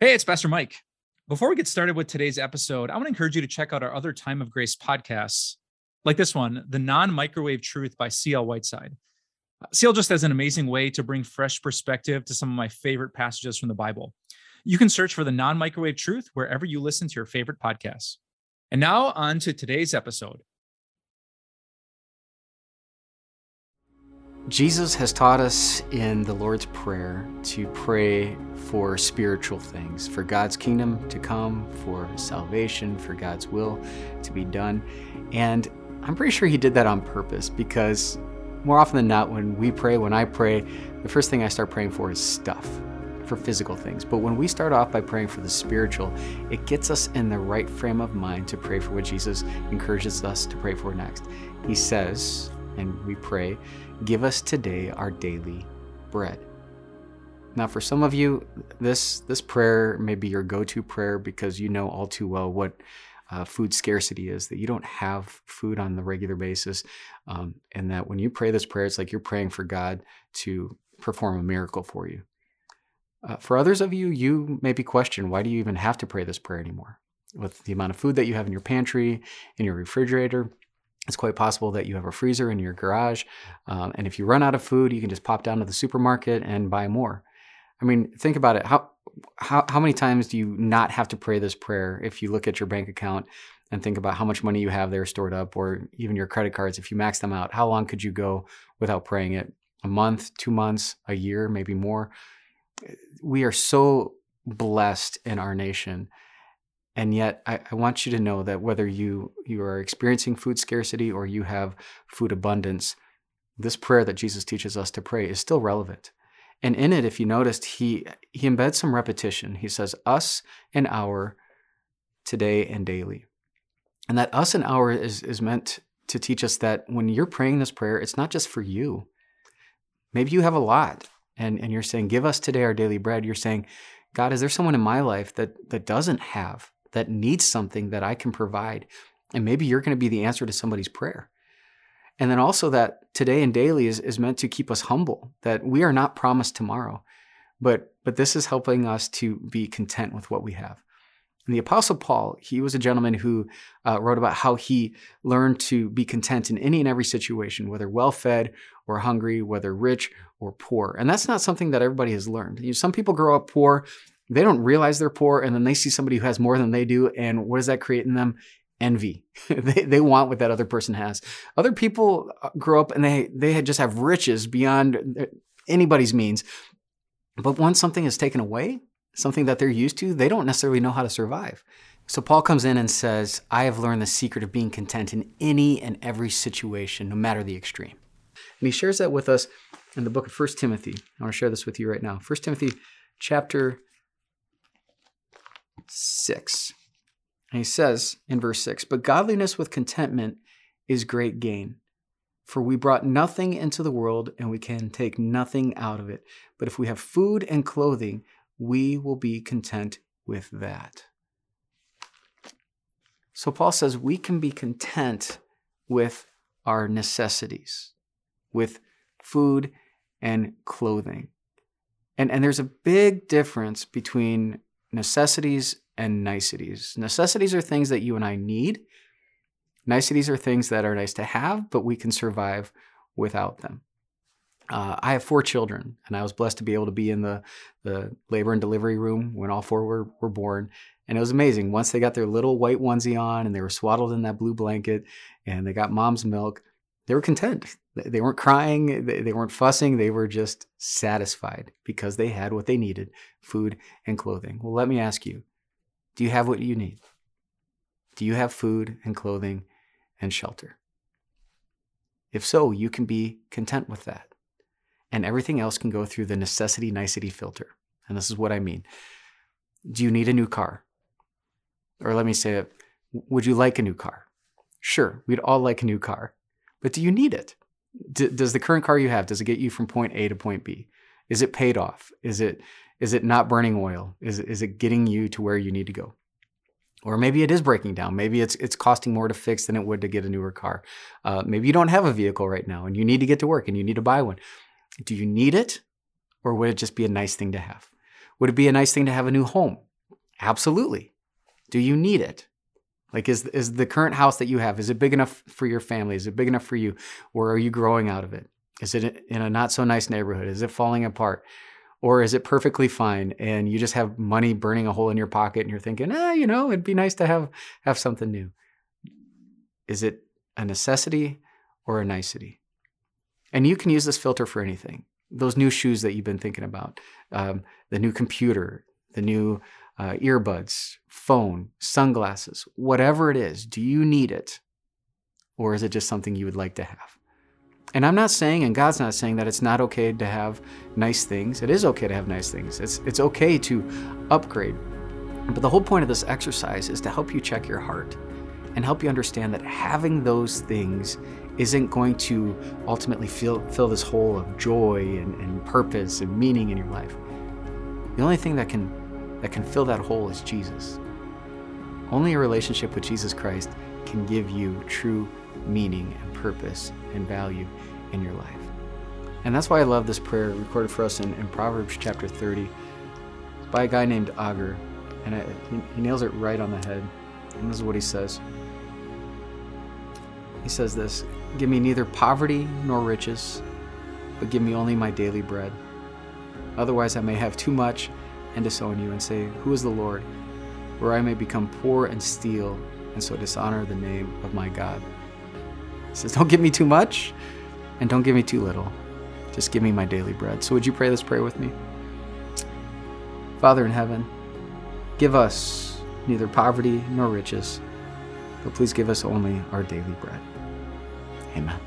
Hey, it's Pastor Mike. Before we get started with today's episode, I want to encourage you to check out our other Time of Grace podcasts, like this one, The Non Microwave Truth by C.L. Whiteside. CL just has an amazing way to bring fresh perspective to some of my favorite passages from the Bible. You can search for the non microwave truth wherever you listen to your favorite podcasts. And now, on to today's episode. Jesus has taught us in the Lord's Prayer to pray for spiritual things, for God's kingdom to come, for salvation, for God's will to be done. And I'm pretty sure he did that on purpose because more often than not, when we pray, when I pray, the first thing I start praying for is stuff, for physical things. But when we start off by praying for the spiritual, it gets us in the right frame of mind to pray for what Jesus encourages us to pray for next. He says, and we pray, Give us today our daily bread. Now, for some of you, this this prayer may be your go-to prayer because you know all too well what uh, food scarcity is. That you don't have food on the regular basis, um, and that when you pray this prayer, it's like you're praying for God to perform a miracle for you. Uh, for others of you, you may be questioned why do you even have to pray this prayer anymore? With the amount of food that you have in your pantry, in your refrigerator, it's quite possible that you have a freezer in your garage. Um, and if you run out of food, you can just pop down to the supermarket and buy more. I mean, think about it. How, how, how many times do you not have to pray this prayer if you look at your bank account and think about how much money you have there stored up, or even your credit cards? If you max them out, how long could you go without praying it? A month, two months, a year, maybe more. We are so blessed in our nation and yet, I, I, want you to know that whether you, you are experiencing food scarcity or you have food abundance, this prayer that Jesus teaches us to pray is still relevant. And in it, if you noticed, he, he embeds some repetition. He says, us and our, today and daily. And that us and our is, is meant to teach us that when you're praying this prayer, it's not just for you. Maybe you have a lot and, and you're saying, Give us today our daily bread. You're saying, God, is there someone in my life that, that doesn't have? That needs something that I can provide. And maybe you're going to be the answer to somebody's prayer. And then also that today and daily is, is meant to keep us humble, that we are not promised tomorrow, but, but this is helping us to be content with what we have. And the Apostle Paul, he was a gentleman who uh, wrote about how he learned to be content in any and every situation, whether well fed or hungry, whether rich or poor. And that's not something that everybody has learned. You know, some people grow up poor they don't realize they're poor and then they see somebody who has more than they do and what does that create in them? Envy. They, they want what that other person has. Other people uh, grow up and they they just have riches beyond anybody's means. But once something is taken away something that they're used to they don't necessarily know how to survive. So paul comes in and says i have learned the secret of being content in any and every situation no matter the extreme. And he shares that with us in the book of 1 timothy. I want to share this with you right now. 1 timothy chapter 6. And he says in verse 6 But godliness with contentment is great gain. For we brought nothing into the world, and we can take nothing out of it. But if we have food and clothing, we will be content with that. So Paul says we can be content with our necessities, with food and clothing. And, and there's a big difference between necessities and niceties. Necessities are things that you and I need. Niceties are things that are nice to have, but we can survive without them. Uh, I have four children, and I was blessed to be able to be in the, the labor and delivery room when all four were, were born. And it was amazing. Once they got their little white onesie on and they were swaddled in that blue blanket and they got mom's milk, they were content. They weren't crying, they weren't fussing, they were just satisfied because they had what they needed food and clothing. Well, let me ask you do you have what you need? Do you have food and clothing and shelter? If so, you can be content with that. And everything else can go through the necessity nicety filter. And this is what I mean. Do you need a new car? Or let me say it, would you like a new car? Sure, we'd all like a new car. But do you need it? D- does the current car you have does it get you from point A to point B? Is it paid off? Is it is it not burning oil? Is is it getting you to where you need to go? Or maybe it is breaking down. Maybe it's it's costing more to fix than it would to get a newer car. Uh, maybe you don't have a vehicle right now and you need to get to work and you need to buy one. Do you need it, or would it just be a nice thing to have? Would it be a nice thing to have a new home? Absolutely. Do you need it? Like, is, is the current house that you have, is it big enough for your family? Is it big enough for you? Or are you growing out of it? Is it in a not so nice neighborhood? Is it falling apart? Or is it perfectly fine and you just have money burning a hole in your pocket and you're thinking, ah, you know, it'd be nice to have have something new. Is it a necessity or a nicety? And you can use this filter for anything. Those new shoes that you've been thinking about, um, the new computer, the new uh, earbuds, phone, sunglasses, whatever it is, do you need it? Or is it just something you would like to have? And I'm not saying, and God's not saying, that it's not okay to have nice things. It is okay to have nice things. It's, it's okay to upgrade. But the whole point of this exercise is to help you check your heart and help you understand that having those things isn't going to ultimately fill, fill this hole of joy and, and purpose and meaning in your life. The only thing that can that can fill that hole is Jesus. Only a relationship with Jesus Christ can give you true meaning and purpose and value in your life. And that's why I love this prayer recorded for us in, in Proverbs chapter 30. By a guy named Agur, and I, he, he nails it right on the head. And this is what he says. He says this Give me neither poverty nor riches, but give me only my daily bread. Otherwise, I may have too much and disown you and say, Who is the Lord? Where I may become poor and steal, and so dishonor the name of my God. He says, Don't give me too much, and don't give me too little. Just give me my daily bread. So, would you pray this prayer with me? Father in heaven, give us neither poverty nor riches, but please give us only our daily bread. Amen.